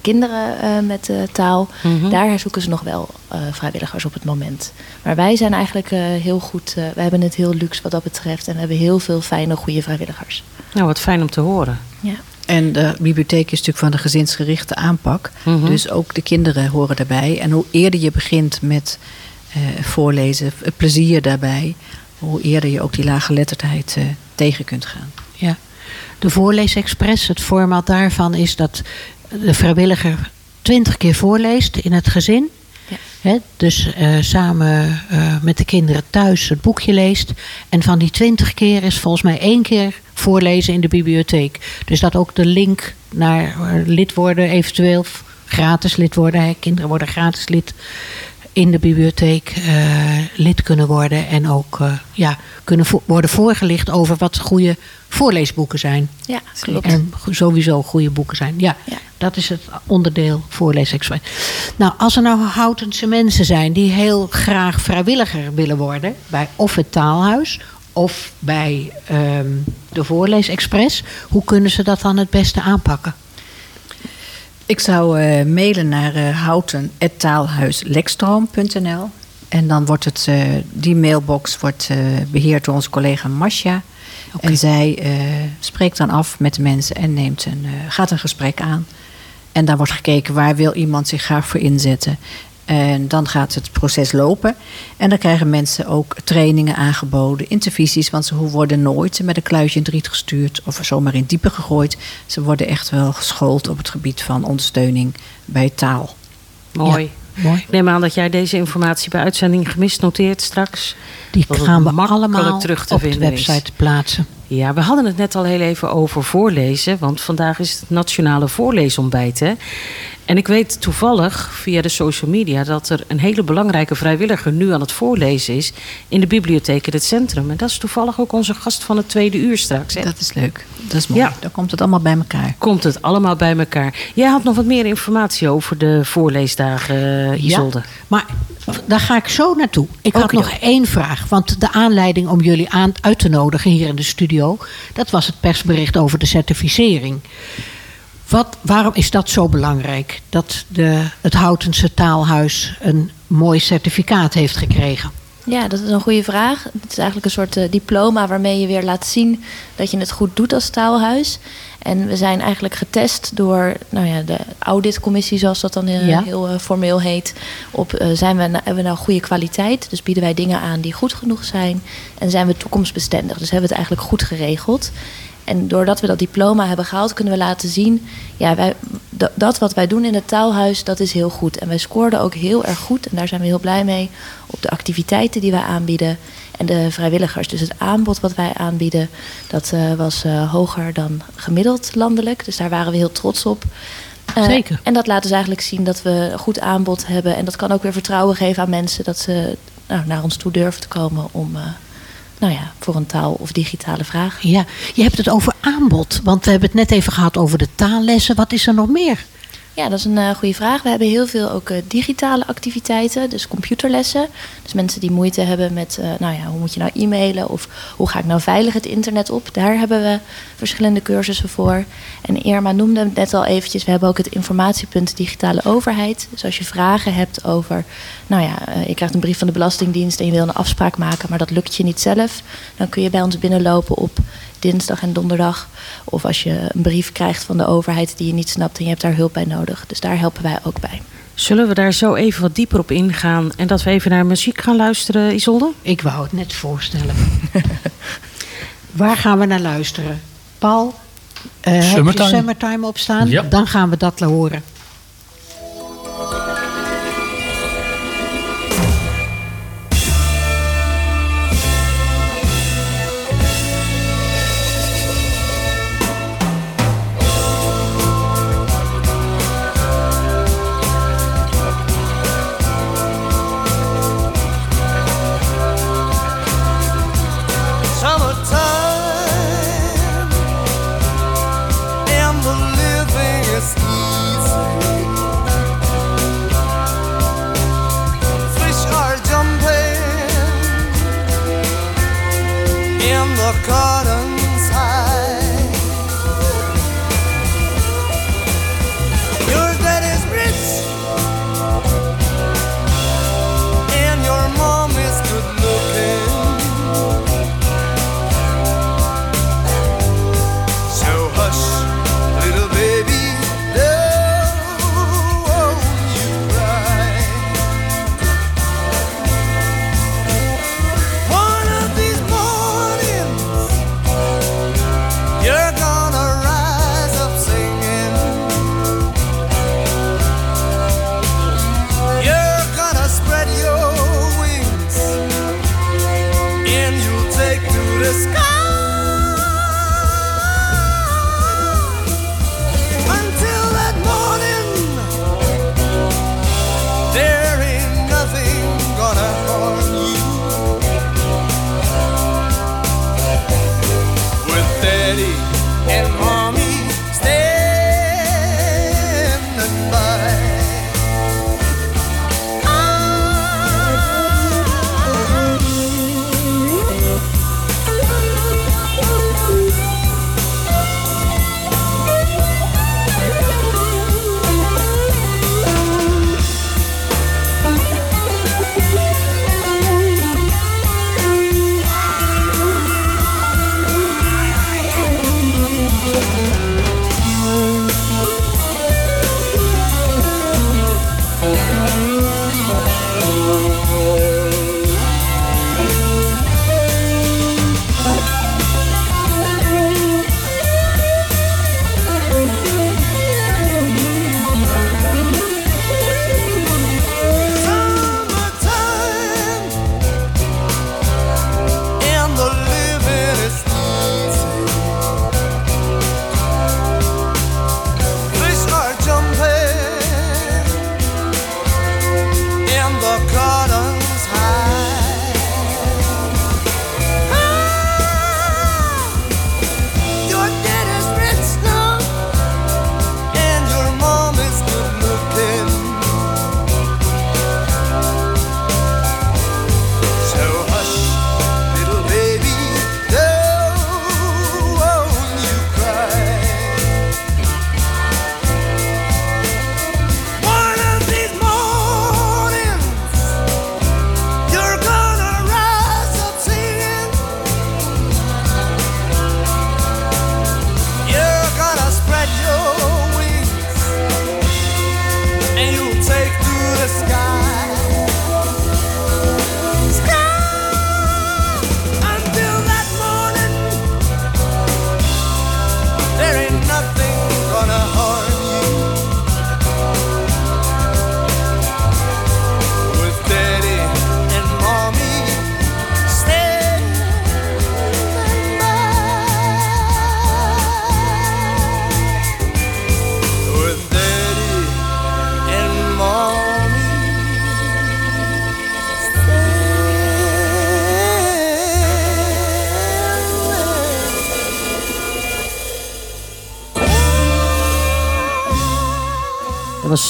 kinderen eh, met taal, Mhm. daar zoeken ze nog wel eh, vrijwilligers op het moment. Maar wij zijn eigenlijk eh, heel goed, eh, we hebben het heel luxe wat dat betreft en we hebben heel veel fijne, goede vrijwilligers. Nou, wat fijn om te horen. Ja. En de bibliotheek is natuurlijk van de gezinsgerichte aanpak. Mhm. Dus ook de kinderen horen daarbij. En hoe eerder je begint met eh, voorlezen, het plezier daarbij, hoe eerder je ook die lage letterdheid eh, tegen kunt gaan. Ja. De voorleesexpress, het format daarvan is dat de vrijwilliger twintig keer voorleest in het gezin. Ja. Dus eh, samen eh, met de kinderen thuis het boekje leest. En van die twintig keer is volgens mij één keer voorlezen in de bibliotheek. Dus dat ook de link naar lid worden, eventueel gratis lid worden. Hè. Kinderen worden gratis lid in de bibliotheek eh, lid kunnen worden. En ook eh, ja, kunnen vo- worden voorgelicht over wat goede voorleesboeken zijn. Ja, klopt. En sowieso goede boeken zijn. Ja, Ja. dat is het onderdeel voorleesexpert. Nou, als er nou houtense mensen zijn die heel graag vrijwilliger willen worden bij of het taalhuis of bij ehm, de Voorleesexpress. Hoe kunnen ze dat dan het beste aanpakken? Ik zou eh, mailen naar uh. En dan wordt het, eh, die mailbox wordt eh, beheerd door onze collega Masja. En zij spreekt dan af met de mensen en neemt een, gaat een gesprek aan. En daar wordt gekeken waar wil iemand zich graag voor inzetten. En dan gaat het proces lopen. En dan krijgen mensen ook trainingen aangeboden, intervisies. Want ze worden nooit met een kluitje in het riet gestuurd of zomaar in diepe gegooid. Ze worden echt wel geschoold op het gebied van ondersteuning bij taal. Mooi. Mooi. Ik neem aan dat jij deze informatie bij uitzending gemist noteert straks. Die gaan we allemaal terug te op de is. website plaatsen. Ja, we hadden het net al heel even over voorlezen. Want vandaag is het Nationale Voorleesontbijt. Hè? En ik weet toevallig via de social media dat er een hele belangrijke vrijwilliger nu aan het voorlezen is in de bibliotheek in het centrum. En dat is toevallig ook onze gast van het tweede uur straks. Hè? Dat is leuk. Dat is mooi. Ja. Dan komt het allemaal bij elkaar. Komt het allemaal bij elkaar. Jij had nog wat meer informatie over de voorleesdagen, eh, Isolde. Maar daar ga ik zo naartoe. Ik had nog één vraag. Want de aanleiding om jullie aan, uit te nodigen hier in de studio... dat was het persbericht over de certificering. Wat, waarom is dat zo belangrijk? Dat de, het Houtense Taalhuis een mooi certificaat heeft gekregen. Ja, dat is een goede vraag. Het is eigenlijk een soort eh, diploma waarmee je weer laat zien dat je het goed doet als taalhuis. En we zijn eigenlijk getest door nou ja, de auditcommissie, zoals dat dan eh, Ja. heel eh, formeel heet. Op zijn we, hebben we nou goede kwaliteit? Dus bieden wij dingen aan die goed genoeg zijn. En zijn we toekomstbestendig? Dus hebben we het eigenlijk goed geregeld. En doordat we dat diploma hebben gehaald, kunnen we laten zien... Ja, wij, dat- wat wij doen in het taalhuis, dat is heel goed. En wij scoorden ook heel erg goed. En daar zijn we heel blij mee op de activiteiten die wij aanbieden. En de vrijwilligers. Dus het aanbod wat wij aanbieden, dat eh, was eh, hoger dan gemiddeld landelijk. Dus daar waren we heel trots op. Eh, Zeker. En dat laat dus eigenlijk zien dat we een goed aanbod hebben. En dat kan ook weer vertrouwen geven aan mensen dat ze nou, naar ons toe durven te komen om... nou ja, voor een taal- of digitale vraag. Ja, je hebt het over aanbod. Want we hebben het net even gehad over de taallessen. Wat is er nog meer? Ja, dat is een eh, goede vraag. We hebben heel veel ook eh, digitale activiteiten, dus computerlessen. Dus mensen die moeite hebben met, eh, nou ja, hoe moet je nou e-mailen of hoe ga ik nou veilig het internet op? Daar hebben we verschillende cursussen voor. En Irma noemde het net al eventjes, we hebben ook het informatiepunt digitale overheid. Dus als je vragen hebt over, nou ja, je krijgt een brief van de Belastingdienst en je wil een afspraak maken, maar dat lukt je niet zelf, dan kun je bij ons binnenlopen op dinsdag en donderdag. Of als je een brief krijgt van de overheid die je niet snapt en je hebt daar hulp bij nodig. Dus daar helpen wij ook bij. Zullen we daar zo even wat dieper op ingaan en dat we even naar muziek gaan luisteren, Isolde? Ik wou het net voorstellen. Waar gaan we naar luisteren? Paul, eh heb je Summertime. Summertime opstaan? Ja. Dan gaan we dat horen.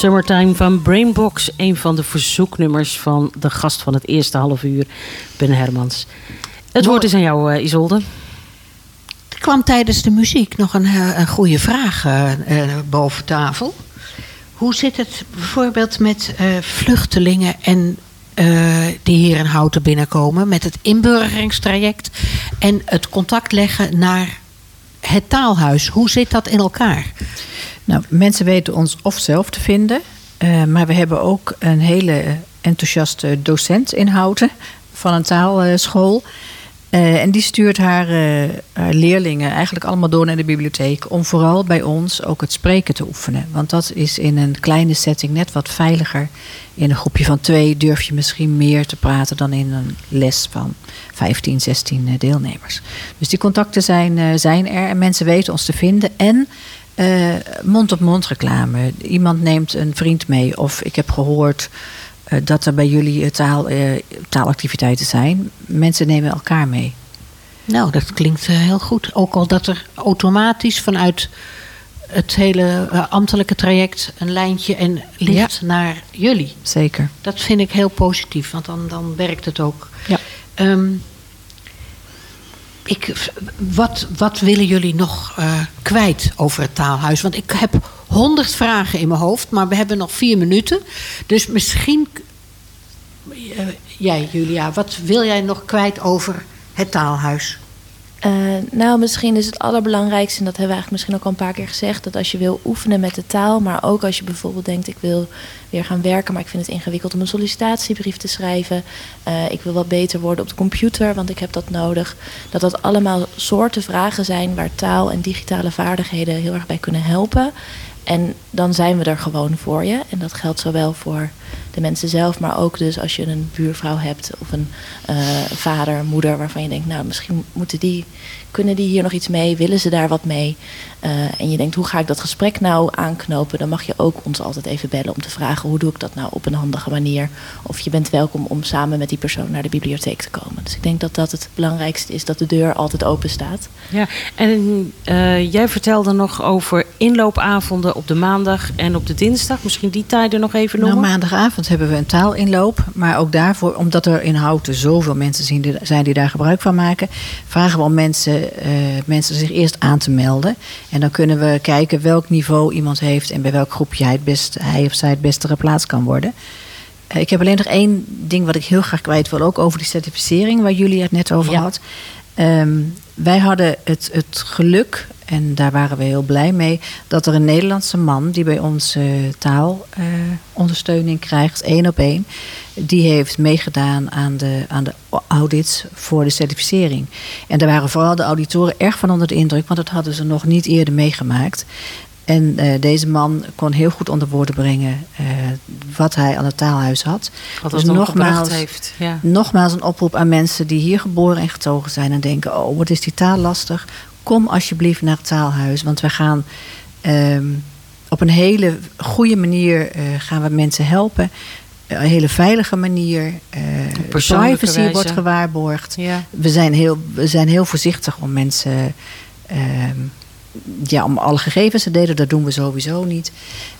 Summertime van Brainbox. Een van de verzoeknummers van de gast van het eerste half uur, Ben Hermans. Het woord is aan jou, eh, Isolde. Er kwam tijdens de muziek nog een, eh, goede vraag eh, boven tafel. Hoe zit het bijvoorbeeld met vluchtelingen en die hier in Houten binnenkomen met het inburgeringstraject en het contact leggen naar het taalhuis? Hoe zit dat in elkaar? Nou, mensen weten ons of zelf te vinden. eh, maar we hebben ook een hele enthousiaste docent in Houten van een taalschool. Eh, en die stuurt haar, eh, haar leerlingen eigenlijk allemaal door naar de bibliotheek. Om vooral bij ons ook het spreken te oefenen. Want dat is in een kleine setting net wat veiliger. In een groepje van twee durf je misschien meer te praten dan in een les van 15, 16 eh, deelnemers. Dus die contacten zijn, zijn er en mensen weten ons te vinden. En eh, mond-op-mond reclame. Iemand neemt een vriend mee. Of ik heb gehoord eh, dat er bij jullie eh, taal, taalactiviteiten zijn. Mensen nemen elkaar mee. Nou, dat klinkt heel goed. Ook al dat er automatisch vanuit het hele ambtelijke traject een lijntje en ligt naar jullie. Zeker. Dat vind ik heel positief, want dan, dan werkt het ook. Ja. Ehm, ik, wat, wat willen jullie nog eh, kwijt over het taalhuis? Want ik heb honderd vragen in mijn hoofd, maar we hebben nog vier minuten. Dus misschien. eh, jij, Julia, wat wil jij nog kwijt over het taalhuis? Eh, nou, misschien is het allerbelangrijkste, en dat hebben we eigenlijk misschien ook al een paar keer gezegd, dat als je wil oefenen met de taal, maar ook als je bijvoorbeeld denkt, ik wil weer gaan werken, maar ik vind het ingewikkeld om een sollicitatiebrief te schrijven, eh, ik wil wat beter worden op de computer, want ik heb dat nodig, dat dat allemaal soorten vragen zijn waar taal en digitale vaardigheden heel erg bij kunnen helpen. En dan zijn we er gewoon voor je. En dat geldt zowel voor de mensen zelf, maar ook dus als je een buurvrouw hebt of een eh, vader, moeder waarvan je denkt, nou misschien moeten die, kunnen die hier nog iets mee, willen ze daar wat mee? Eh, en je denkt, hoe ga ik dat gesprek nou aanknopen? Dan mag je ook ons altijd even bellen om te vragen, hoe doe ik dat nou op een handige manier? Of je bent welkom om samen met die persoon naar de bibliotheek te komen. Dus ik denk dat dat het belangrijkste is, dat de deur altijd open staat. Ja, en eh, jij vertelde nog over inloopavonden op de maandag en op de dinsdag. Misschien die tijden nog even Nou, noemen? maandagavond hebben we een taalinloop. Maar ook daarvoor, omdat er in Houten zoveel mensen zijn die daar gebruik van maken, vragen we om mensen, eh, mensen zich eerst aan te melden. En dan kunnen we kijken welk niveau iemand heeft en bij welk groepje hij, het best, hij of zij het beste geplaatst kan worden. Eh, ik heb alleen nog één ding wat ik heel graag kwijt wil, ook over die certificering waar jullie het net over Ja. had. Ehm, wij hadden het, het geluk, en daar waren we heel blij mee, dat er een Nederlandse man die bij ons eh, taalondersteuning krijgt, één op één, die heeft meegedaan aan de, aan de audits voor de certificering. En daar waren vooral de auditoren erg van onder de indruk, want dat hadden ze nog niet eerder meegemaakt. En eh, deze man kon heel goed onder woorden brengen eh, wat hij aan het taalhuis had. Wat Dus nogmaals- heeft. Ja. Nogmaals een oproep aan mensen die hier geboren en getogen zijn en denken: oh, wat is die taal lastig? Kom alsjeblieft naar het taalhuis, want we gaan ehm, op een hele goede manier eh, gaan we mensen helpen. Een hele veilige manier. eh privacy wijze. wordt gewaarborgd. Ja. We, zijn heel, we zijn heel voorzichtig om mensen. ehm, ja, om alle gegevens te delen, dat doen we sowieso niet.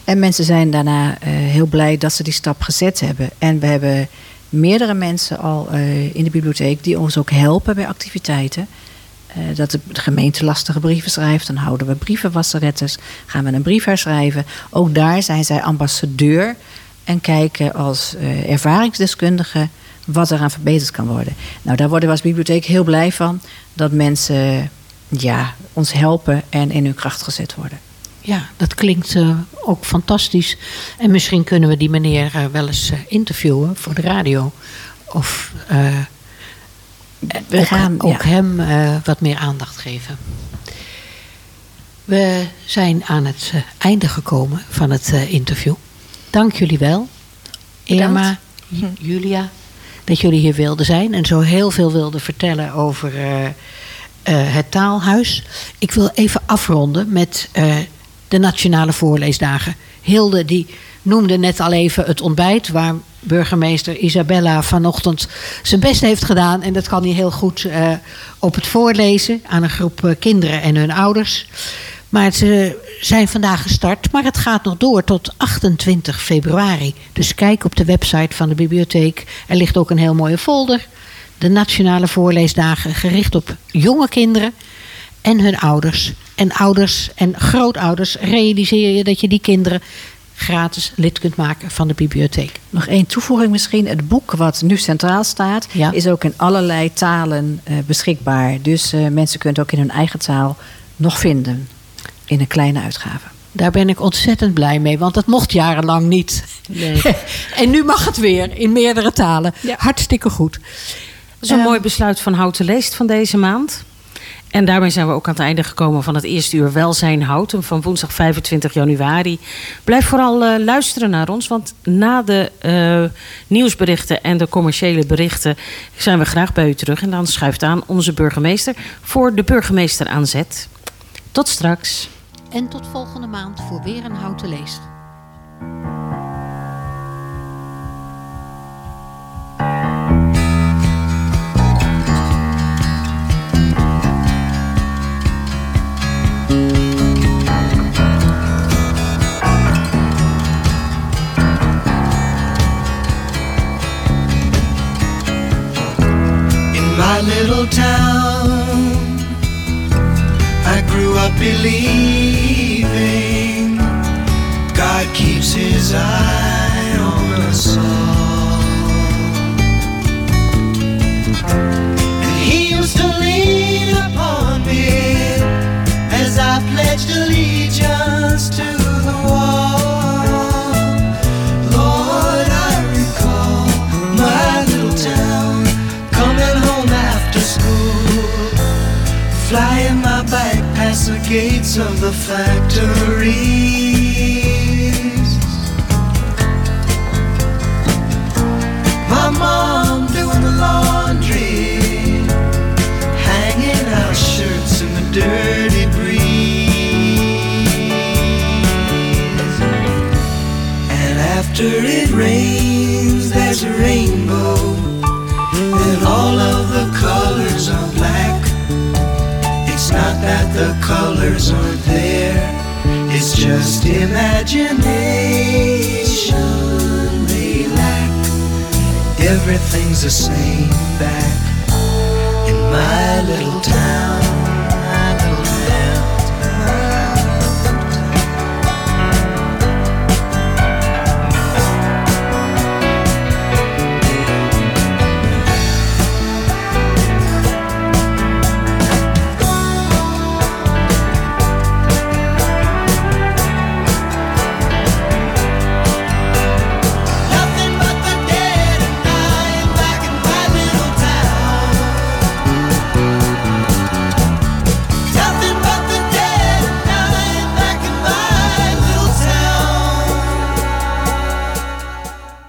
En mensen zijn daarna eh, heel blij dat ze die stap gezet hebben. En we hebben meerdere mensen al in de bibliotheek die ons ook helpen bij activiteiten. Eh, dat de gemeente lastige brieven schrijft, dan houden we brievenwasserettes, gaan we een brief herschrijven. Ook daar zijn zij ambassadeur en kijken als eh, ervaringsdeskundige wat eraan verbeterd kan worden. Nou, daar worden we als bibliotheek heel blij van dat mensen ja, ons helpen en in hun kracht gezet worden. Ja, dat klinkt eh, ook fantastisch. En misschien kunnen we die meneer wel eens interviewen voor de radio. Of We ook, gaan, ook ja. hem eh, wat meer aandacht geven. We zijn aan het eh, einde gekomen van het eh, interview. Dank jullie wel, Irma, J- Julia, dat jullie hier wilden zijn en zo heel veel wilden vertellen over het taalhuis. Ik wil even afronden met de Nationale Voorleesdagen. Hilde die noemde net al even het ontbijt waar burgemeester Isabella vanochtend zijn best heeft gedaan. En dat kan hij heel goed eh, op het voorlezen aan een groep eh, kinderen en hun ouders. Maar ze zijn vandaag gestart, maar het gaat nog door tot 28 februari. Dus kijk op de website van de bibliotheek. Er ligt ook een heel mooie folder. De Nationale Voorleesdagen gericht op jonge kinderen en hun ouders. En ouders en grootouders realiseer je dat je die kinderen gratis lid kunt maken van de bibliotheek. Nog één toevoeging misschien. Het boek wat nu centraal staat, Ja. is ook in allerlei talen eh, beschikbaar. Dus eh, mensen kunnen het ook in hun eigen taal nog vinden. In een kleine uitgave. Daar ben ik ontzettend blij mee, want dat mocht jarenlang niet. en nu mag het weer in meerdere talen. Hartstikke goed. Dat is een Ehm, mooi besluit van Houten Leest van deze maand. En daarmee zijn we ook aan het einde gekomen van het eerste uur Welzijn Houten van woensdag 25 januari. Blijf vooral eh, luisteren naar ons, want na de eh, nieuwsberichten en de commerciële berichten zijn we graag bij u terug. En dan schuift aan onze burgemeester voor de burgemeester aan zet. Tot straks. En tot volgende maand voor weer een houten leest. My little town, I grew up believing God keeps his eye on us all. Of the factories. Colors aren't there, it's just imagination lack. Everything's the same back in my little town.